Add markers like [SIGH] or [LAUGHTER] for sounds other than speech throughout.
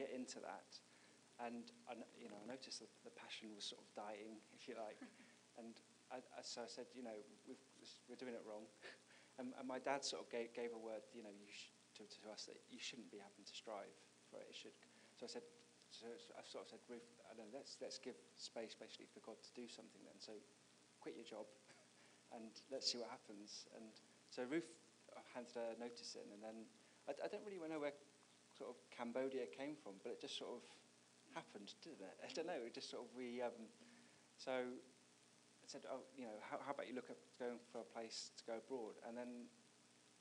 get into that. And I, you know, I noticed that the passion was sort of dying, [LAUGHS] if you like. and I, I, so I said, you know, we've, we're doing it wrong. [LAUGHS] and, and my dad sort of gave, gave a word, you know, you sh- to, to us that you shouldn't be having to strive for it. It should. So I said, so, so I sort of said, Ruth, I know, let's let's give space basically for God to do something then. So quit your job, [LAUGHS] and let's see what happens. And so Ruth uh, handed a notice in, and then I, I don't really know where sort of Cambodia came from, but it just sort of happened, didn't it? [LAUGHS] I don't know. It just sort of we. Um, so I said, oh, you know, how, how about you look at going for a place to go abroad? And then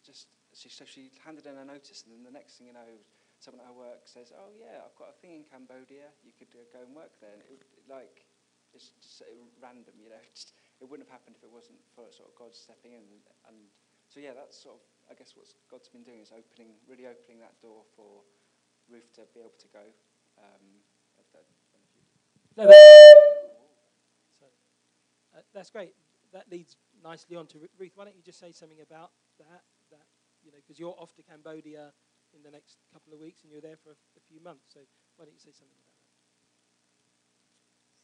just she, so she handed in a notice, and then the next thing you know, someone at her work says, oh yeah, I've got a thing in Cambodia. You could uh, go and work there. And it, it, like it's just uh, random, you know. [LAUGHS] Just, it wouldn't have happened if it wasn't for sort of God stepping in. And, and so yeah, that's sort of I guess what God's been doing is opening, really opening that door for Ruth to be able to go. Um, no, so, uh, that's great. That leads nicely on to Ruth. Why don't you just say something about that? That you know, because you're off to Cambodia in the next couple of weeks, and you're there for a, a few months. So why don't you say something about that?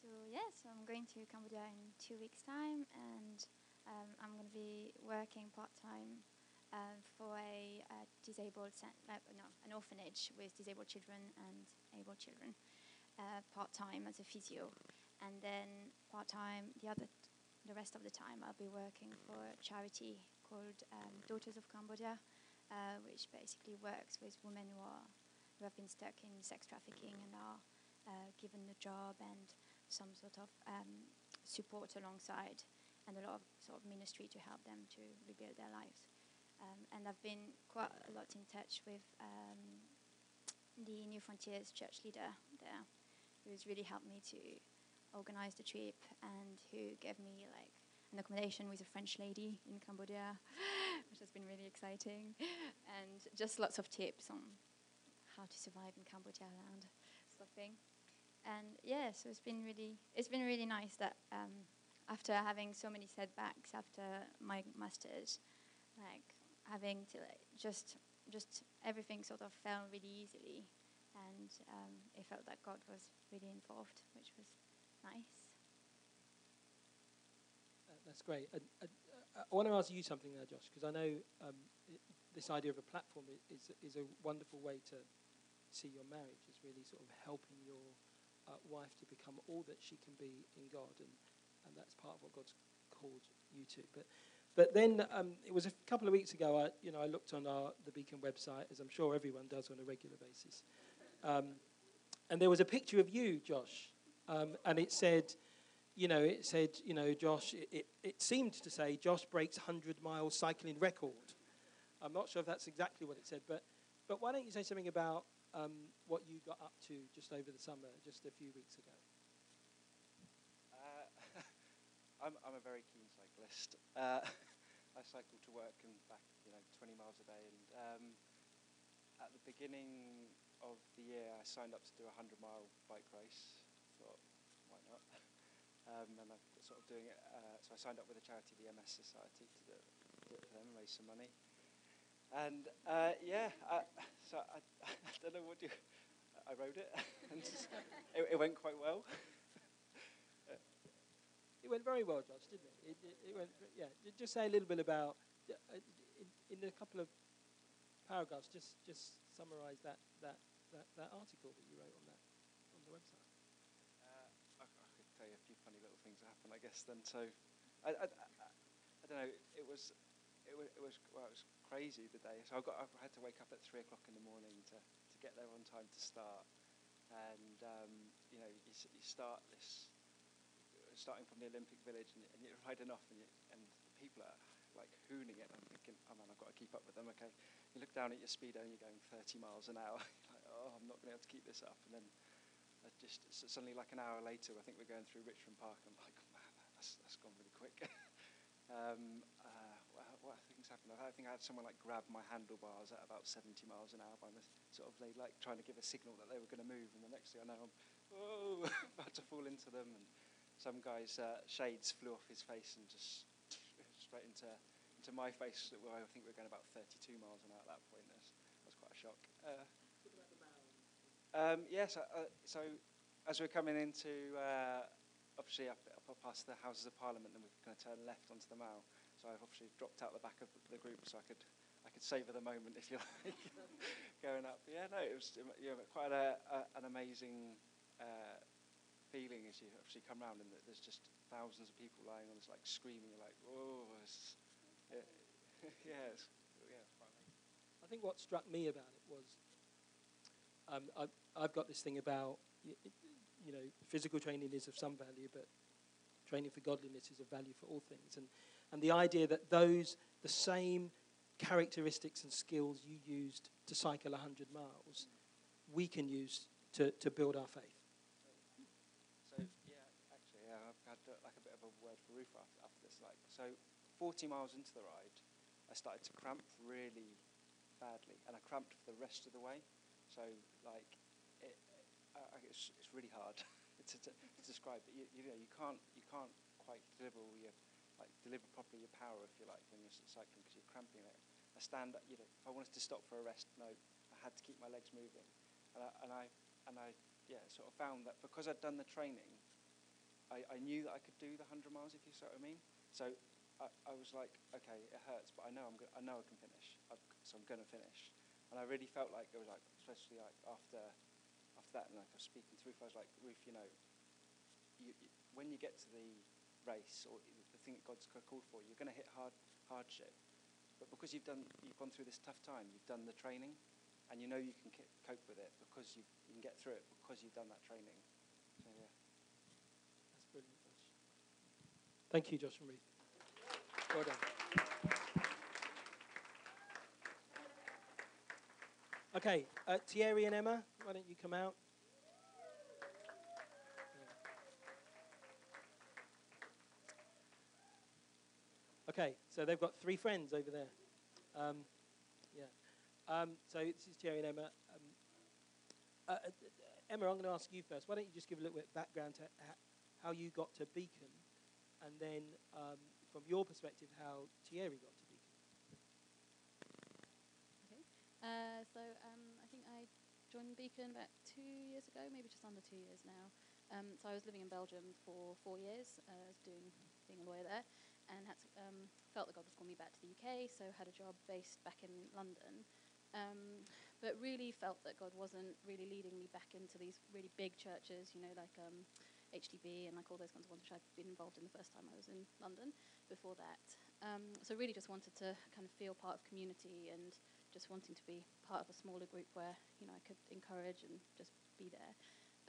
So yes, I'm going to Cambodia in two weeks' time, and um, I'm going to be working part time uh, for a, a disabled, uh, no, an orphanage with disabled children and able children, uh, part time as a physio, and then part time the other, the rest of the time I'll be working for a charity called um, Daughters of Cambodia, uh, which basically works with women who are who have been stuck in sex trafficking and are uh, given a job and some sort of um, support alongside and a lot of sort of ministry to help them to rebuild their lives. Um, and I've been quite a lot in touch with um, the Newfrontiers church leader there, who's really helped me to organize the trip and who gave me like an accommodation with a French lady in Cambodia, [LAUGHS] which has been really exciting, and just lots of tips on how to survive in Cambodia land sort of thing. And yeah, so it's been really it's been really nice that um, after having so many setbacks after my masters, like having to like just just everything sort of fell really easily, and um, it felt like God was really involved, which was nice. Uh, that's great. Uh, uh, I want to ask you something there, Josh, because I know um, it, this idea of a platform is is a wonderful way to see your marriage. It's really sort of helping your uh, wife to become all that she can be in God, and and that's part of what God's called you to. But but then um, it was a couple of weeks ago. I, you know, I looked on our, the Beacon website, as I'm sure everyone does on a regular basis, um, and there was a picture of you, Josh, um, and it said, you know, it said, you know, Josh. It, it, it seemed to say Josh breaks 100 mile cycling record. I'm not sure if that's exactly what it said, but but why don't you say something about um, what you got up to just over the summer, just a few weeks ago? Uh, [LAUGHS] I'm, I'm a very keen cyclist. Uh, [LAUGHS] I cycle to work and back, you know, 20 miles a day. And um, at the beginning of the year, I signed up to do a 100 mile bike race. Thought, why not? [LAUGHS] Um, and I'm sort of doing it. Uh, so I signed up with a charity, the MS Society, to do, do it for them, raise some money. And uh, yeah, I, [LAUGHS] so I, I don't know what you. I rode it, and it, it went quite well. It went very well, Josh, didn't it? It, it, it went, yeah. Just say a little bit about, uh, in, in, a couple of paragraphs, just just summarise that, that, that, that article that you wrote on that on the website. Uh, I, I, could tell you a few funny little things that happened, I guess. Then, so I, I, I, I don't know. It was it was it was well, it was crazy the day. So I got I had to wake up at three o'clock in the morning to to get there on time to start. And um, you know, you, you start this starting from the Olympic Village and, and you're riding off and, you, and the people are like hooning it. I'm thinking, oh man, I've got to keep up with them. Okay, you look down at your speedo and you're going 30 miles an hour. [LAUGHS] like, oh, I'm not going to be able to keep this up. And then I just suddenly, like an hour later, I think we're going through Richmond Park. And I'm like, man, that's that's gone really quick. [LAUGHS] um, uh, what, what things happened? I think I had someone like grab my handlebars at about 70 miles an hour by the sort of they like trying to give a signal that they were going to move. And the next thing I know, I'm oh, [LAUGHS] about to fall into them. And some guy's uh, shades flew off his face and just [LAUGHS] straight into into my face. Well, I think we were going about 32 miles an hour at that point. That was, quite a shock. Uh, Um, yes, uh, uh, so as we're coming into, uh, obviously up, up past the Houses of Parliament, then we're going to turn left onto the Mall. So I've obviously dropped out the back of the group so I could I could savour the moment, [LAUGHS] if you like, [LAUGHS] going up. Yeah, no, it was know, quite a, a, an amazing uh, feeling as you actually come round and there's just thousands of people lying on this, like screaming, like, oh, [LAUGHS] [LAUGHS] it's, yeah, yeah. I think what struck me about it was um, I've, I've got this thing about, y- y- you know, physical training is of some value, but training for godliness is of value for all things. And, and the idea that those, the same characteristics and skills you used to cycle 100 miles, we can use to, to build our faith. So yeah, actually, yeah, I've had uh, like a bit of a word for Ruth after, this. Like, so 40 miles into the ride, I started to cramp really badly, and I cramped for the rest of the way. So like, it, uh, it's, it's really hard [LAUGHS] to, to, to describe. But you, you know, you can't you can't quite deliver your like deliver properly your power if you like when you're cycling because you're cramping it. I stand, up you know, if I wanted to stop for a rest, no, I had to keep my legs moving, and I and I and I yeah sort of found that because I'd done the training, I, I knew that I could do the hundred miles if you see what I mean. So I, I was like, okay, it hurts, but I know I'm I know I can finish, I've, so I'm going to finish. And I really felt like it was like, especially like after after that, and like I was speaking to Ruth, I was like, Ruth, you know, you, you, when you get to the race or the thing that God's called for, you're going to hit hard hardship. But because you've done, you've gone through this tough time, you've done the training, and you know you can cope with it because you you can get through it because you've done that training. So yeah. That's brilliant, Josh. Thank you, Josh and Ruth. Well done. Okay, uh, Thierry and Emma, why don't you come out? Okay, so they've got three friends over there. Um, yeah. Um, so this is Thierry and Emma. Um, uh, uh, Emma, I'm going to ask you first. Why don't you just give a little bit of background to how you got to Beacon, and then um, from your perspective, how Thierry got to Beacon. Okay. Uh, so um, I think I joined Beacon about two years ago, maybe just under two years now. Um, so I was living in Belgium for four years, uh, doing being a lawyer there, and had to, um, felt that God was calling me back to the UK. So had a job based back in London, um, but really felt that God wasn't really leading me back into these really big churches, you know, like um, HTB and like all those kinds of ones which I'd been involved in the first time I was in London. Before that, um, so really just wanted to kind of feel part of community and just wanting to be part of a smaller group where you know I could encourage and just be there.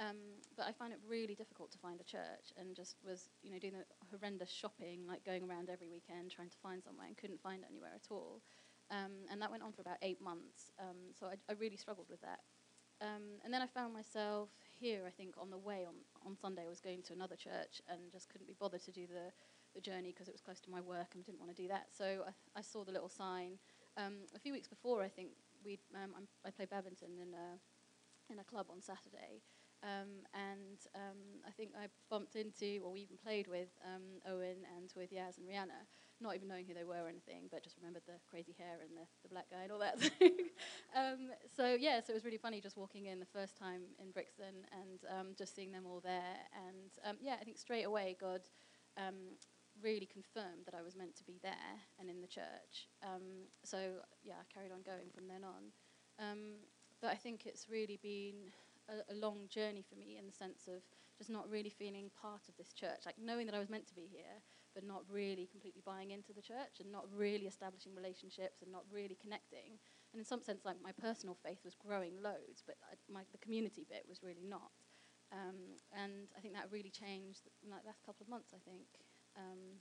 Um, but I find it really difficult to find a church, and just was you know doing the horrendous shopping, like going around every weekend trying to find somewhere, and couldn't find anywhere at all. Um, and that went on for about eight months. Um, so I, I, really struggled with that. Um, and then I found myself here. I think on the way on on Sunday, I was going to another church and just couldn't be bothered to do the the journey because it was close to my work and didn't want to do that. So I, I saw the little sign um, a few weeks before. I think we um, I played badminton in a in a club on Saturday, um, and um, I think I bumped into, or we even played with um, Owen and with Yaz and Rihanna, not even knowing who they were or anything, but just remembered the crazy hair and the, the black guy and all that. [LAUGHS] Um, so yeah, so it was really funny just walking in the first time in Brixton and um, just seeing them all there. And um, yeah, I think straight away God really confirmed that I was meant to be there and in the church. so yeah, I carried on going from then on. but I think it's really been a, a, long journey for me in the sense of just not really feeling part of this church, like knowing that I was meant to be here, but not really completely buying into the church and not really establishing relationships and not really connecting. And in some sense, like my personal faith was growing loads, but I, my, the community bit was really not. Um, and I think that really changed in the last couple of months, I think. Um,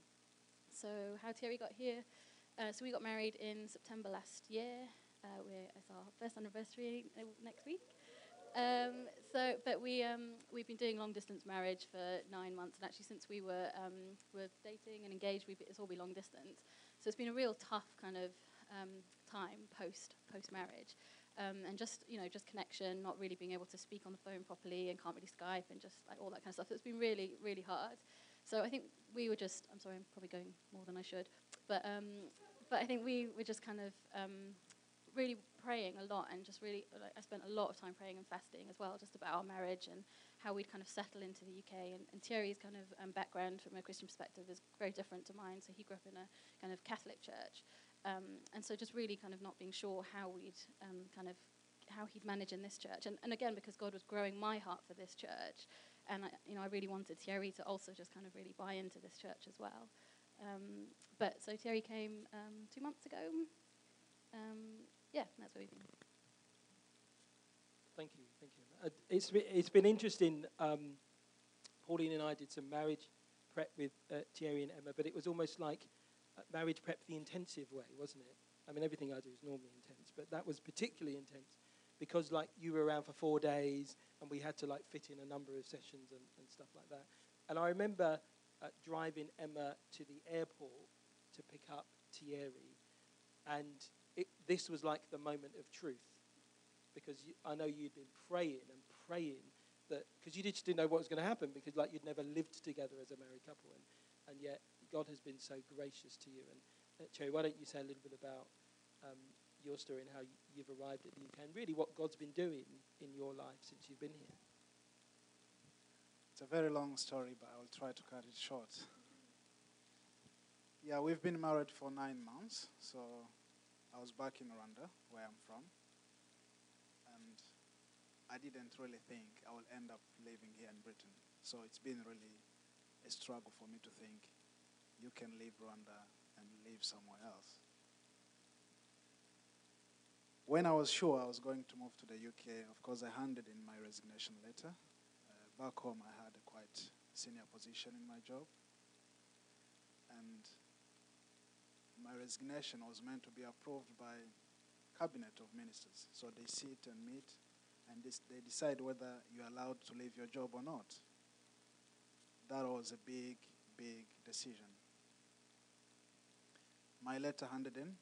so how Thierry got here, uh, so we got married in September last year. Uh, we're, it's our first anniversary next week. Um, so, but we um, we've been doing long distance marriage for nine months, and actually since we were um, were dating and engaged, we've, it's all been long distance. So it's been a real tough kind of um, time post post marriage, um, and just you know just connection, not really being able to speak on the phone properly, and can't really Skype, and just like all that kind of stuff. So it's been really really hard. So I think we were just I'm sorry I'm probably going more than I should, but um, but I think we were just kind of really praying a lot and just really, like, I spent a lot of time praying and fasting as well, just about our marriage and how we'd kind of settle into the UK. And, and Thierry's kind of um, background from a Christian perspective is very different to mine. So he grew up in a kind of Catholic church. Um, and so just really kind of not being sure how we'd um, kind of how he'd manage in this church. And, and again, because God was growing my heart for this church, and I, you know, I really wanted Thierry to also just kind of really buy into this church as well. Um, but so Thierry came um, two months ago. Um, yeah, that's what we've been. Thank you, thank you. Uh, it's it's been interesting. Um, Pauline and I did some marriage prep with uh, Thierry and Emma, but it was almost like uh, marriage prep the intensive way, wasn't it? I mean, everything I do is normally intense, but that was particularly intense because like you were around for four days and we had to like fit in a number of sessions and, and stuff like that. And I remember uh, driving Emma to the airport to pick up Thierry, and it, this was like the moment of truth because you, I know you'd been praying and praying that because you just didn't know what was going to happen because like you'd never lived together as a married couple and, and yet God has been so gracious to you and uh, Thierry why don't you say a little bit about um, your story and how you've arrived at the UK and really what God's been doing in your life since you've been here It's a very long story, but I will try to cut it short. Yeah, we've been married for nine months. So I was back in Rwanda, where I'm from. And I didn't really think I will end up living here in Britain. So it's been really a struggle for me to think you can leave Rwanda and live somewhere else. When I was sure I was going to move to the UK, of course, I handed in my resignation letter. Uh, back home, I had a quite senior position in my job. And resignation was meant to be approved by cabinet of ministers. So they sit and meet, and this, they decide whether you're allowed to leave your job or not. That was a big, big decision. My letter handed in,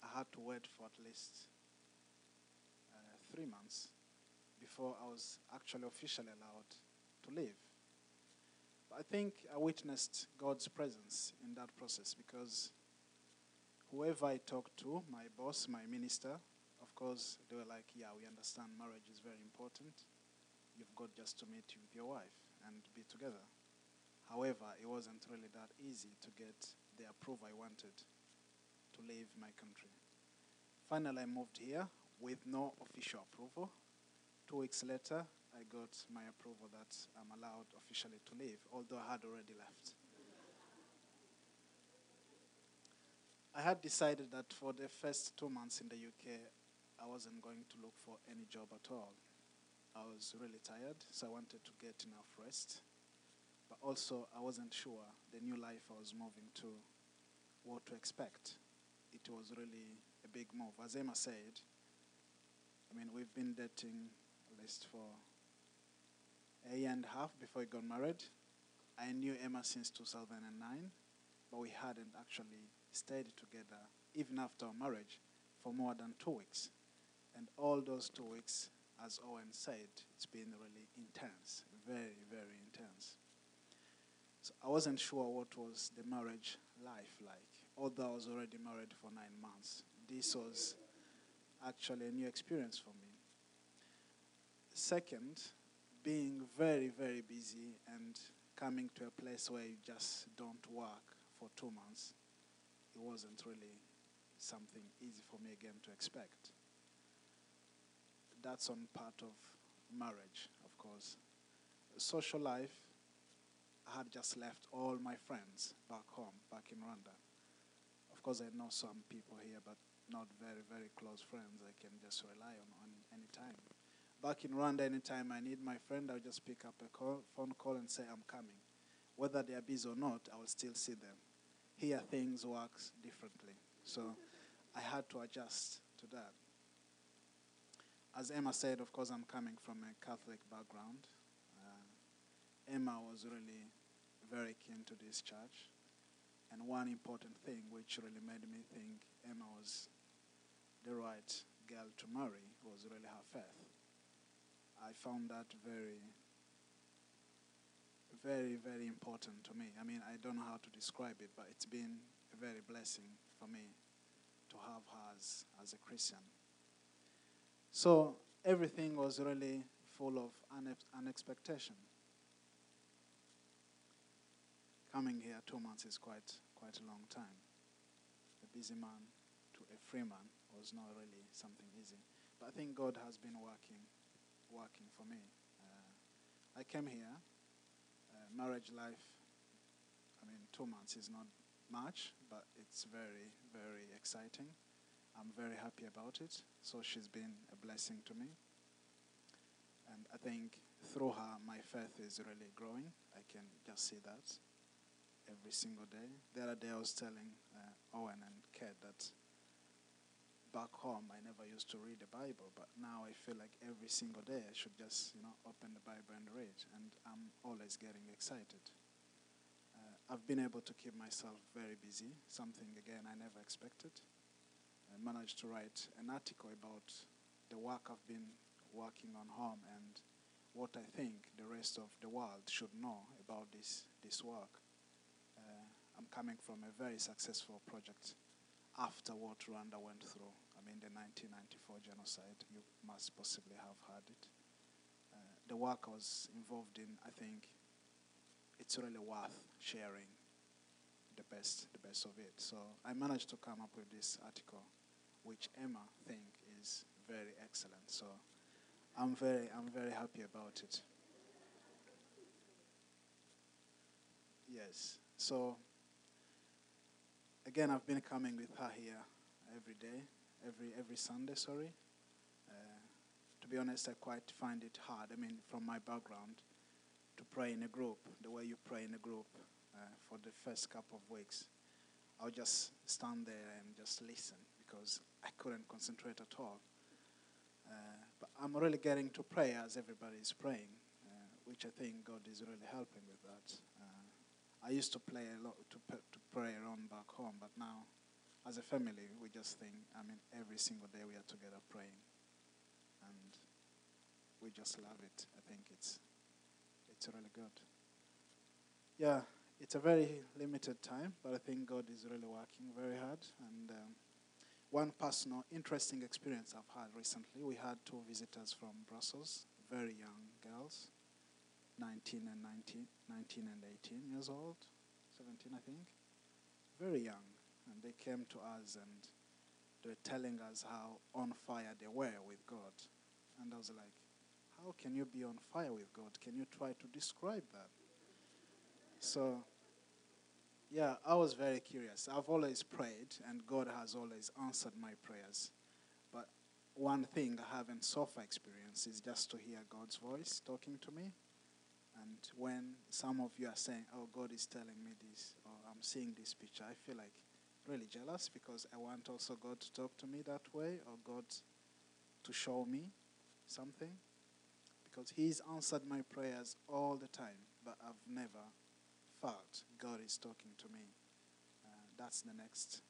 I had to wait for at least uh, three months before I was actually officially allowed to leave. But I think I witnessed God's presence in that process because whoever I talked to, my boss, my minister, of course, they were like, Yeah, we understand marriage is very important. You've got just to meet with your wife and be together. However, it wasn't really that easy to get the approval I wanted to leave my country. Finally, I moved here with no official approval. Two weeks later, I got my approval that I'm allowed officially to leave, although I had already left. I had decided that for the first two months in the UK, I wasn't going to look for any job at all. I was really tired, so I wanted to get enough rest. But also, I wasn't sure the new life I was moving to, what to expect. It was really a big move. As Emma said, I mean, we've been dating at least for a year and a half before we got married. I knew Emma since 2009, but we hadn't actually stayed together, even after our marriage, for more than two weeks. And all those two weeks, as Owen said, it's been really intense, very, very intense. So I wasn't sure what was the marriage life like, although I was already married for nine months. This was actually a new experience for me. Second, being very, very busy and coming to a place where you just don't work for two months, it wasn't really something easy for me again to expect. That's on part of marriage, of course. Social life, I had just left all my friends back home, back in Rwanda. Of course, I know some people here, but not very, very close friends I can just rely on, on any time. Back in Rwanda, anytime I need my friend, I'll just pick up a call, phone call and say, I'm coming. Whether they are busy or not, I will still see them. Here, things work differently. So I had to adjust to that. As Emma said, of course, I'm coming from a Catholic background. Uh, Emma was really very keen to this church. And one important thing which really made me think Emma was the right girl to marry was really her faith. I found that very, very, very important to me. I mean, I don't know how to describe it, but it's been a very blessing for me to have her as, as a Christian. So everything was really full of une- unexpectation. Coming here two months is quite quite a long time. A busy man to a free man was not really something easy. But I think God has been working working for me. Uh, I came here, marriage life. I mean, two months is not much, but it's very very exciting. I'm very happy about it. So she's been a blessing to me. And I think through her, my faith is really growing. I can just see that every single day. The other day, I was telling uh, Owen and Ked that back home, I never used to read the Bible, but now I feel like every single day I should just, you know, open the Bible and read. And I'm always getting excited. Uh, I've been able to keep myself very busy, something, again, I never expected. I managed to write an article about the work I've been working on home and what I think the rest of the world should know about this, this work. Uh, I'm coming from a very successful project after what Rwanda went through. I mean, the 1994 genocide, you must possibly have heard it. Uh, the work I was involved in, I think it's really worth sharing the best, the best of it. So I managed to come up with this article, which Emma think is very excellent. So I'm very, I'm very happy about it. Yes. So again, I've been coming with her here every day, every every Sunday. Sorry. Uh, to be honest, I quite find it hard. I mean, from my background, to pray in a group, the way you pray in a group, uh, for the first couple of weeks, I'll just stand there and just listen because I couldn't concentrate at all. Uh, but I'm really getting to pray as everybody is praying, uh, which I think God is really helping with that. Uh, I used to play a lot to, p- to pray around back home, but now, as a family, we just think. I mean, every single day we are together praying, and we just love it. I think it's it's really good. Yeah, it's a very limited time, but I think God is really working very hard. And um, one personal interesting experience I've had recently, we had two visitors from Brussels, very young girls, 19 and 19, 19 and 18 years old, 17 I think, very young. And they came to us and they were telling us how on fire they were with God. And I was like, how can you be on fire with God? Can you try to describe that? So, yeah, I was very curious. I've always prayed, and God has always answered my prayers. But one thing I haven't so far experienced is just to hear God's voice talking to me. And when some of you are saying, Oh, God is telling me this, or I'm seeing this picture, I feel like really jealous because I want also God to talk to me that way, or God to show me something. Because He's answered my prayers all the time, but I've never felt God is talking to me. Uh, that's the next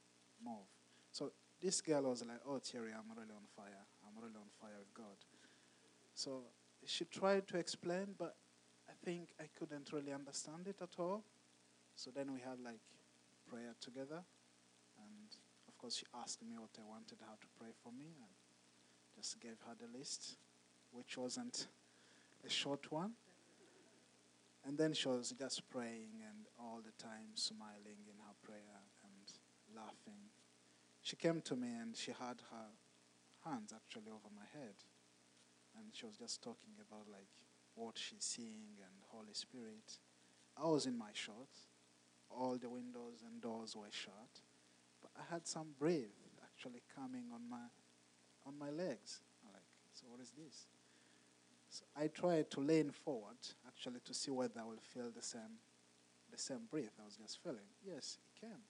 move. So this girl was like, Oh, Thierry, I'm really on fire. I'm really on fire with God. So she tried to explain, but I think I couldn't really understand it at all. So then we had like prayer together. Course, she asked me what I wanted her to pray for me. and just gave her the list, which wasn't a short one. And then she was just praying and all the time smiling in her prayer and laughing. She came to me and she had her hands actually over my head. And she was just talking about like what she's seeing and Holy Spirit. I was in my shorts. All the windows and doors were shut. I had some breath actually coming on my on my legs. Like, so what is this? So I tried to lean forward actually to see whether I will feel the same the same breath I was just feeling. Yes, it came.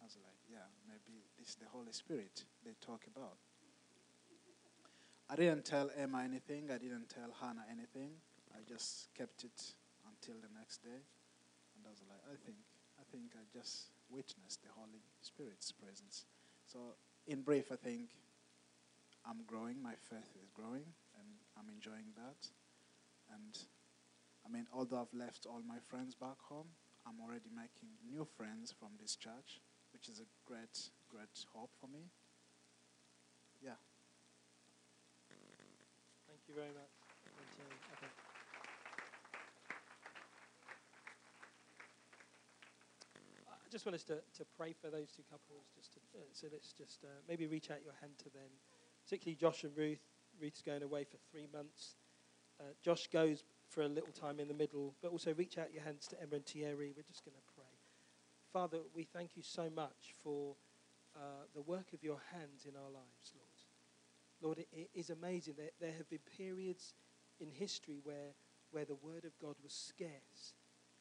I was like, yeah, maybe this is the Holy Spirit they talk about. I didn't tell Emma anything. I didn't tell Hannah anything. I just kept it until the next day, and I was like, I think, I think I just witness the Holy Spirit's presence. So, in brief, I think I'm growing, my faith is growing, and I'm enjoying that. And I mean, although I've left all my friends back home, I'm already making new friends from this church, which is a great, great hope for me. Yeah. Thank you very much. Just want us to, to pray for those two couples. Just to, uh, so let's just uh, maybe reach out your hand to them, particularly Josh and Ruth. Ruth's going away for three months. Uh, Josh goes for a little time in the middle, but also reach out your hands to Emma and Thierry. We're just going to pray. Father, we thank you so much for uh, the work of your hands in our lives, Lord. Lord, it, it is amazing that there have been periods in history where, where the word of God was scarce.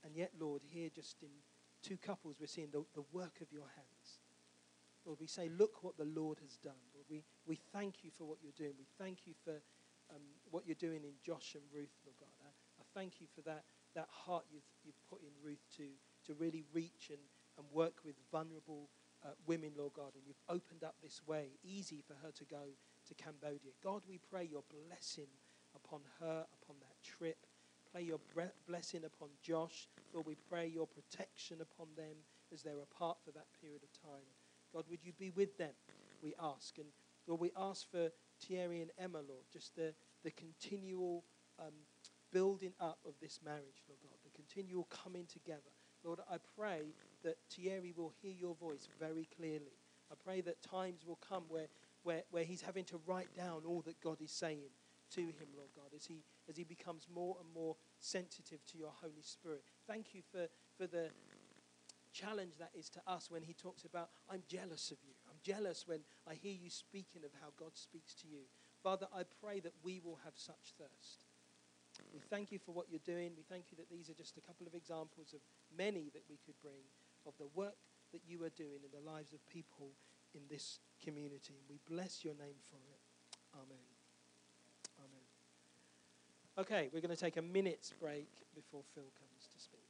And yet, Lord, here just in two couples, we're seeing the, the work of your hands. Lord, we say, look what the Lord has done. Lord, we, we thank you for what you're doing. We thank you for um, what you're doing in Josh and Ruth, Lord God. I, I thank you for that, that heart you've, you've put in Ruth to, to really reach and, and work with vulnerable uh, women, Lord God. And you've opened up this way, easy for her to go to Cambodia. God, we pray your blessing upon her, upon that trip. Pray your blessing upon Josh. Lord, we pray your protection upon them as they're apart for that period of time. God, would you be with them, we ask. And Lord, we ask for Thierry and Emma, Lord, just the, the continual um, building up of this marriage, Lord God, the continual coming together. Lord, I pray that Thierry will hear your voice very clearly. I pray that times will come where, where, where he's having to write down all that God is saying to him, Lord God, as he, as he becomes more and more sensitive to your Holy Spirit. Thank you for, for the challenge that is to us when he talks about, I'm jealous of you. I'm jealous when I hear you speaking of how God speaks to you. Father, I pray that we will have such thirst. We thank you for what you're doing. We thank you that these are just a couple of examples of many that we could bring of the work that you are doing in the lives of people in this community. We bless your name for it. Amen. Amen. Okay, we're going to take a minute's break before Phil comes to speak.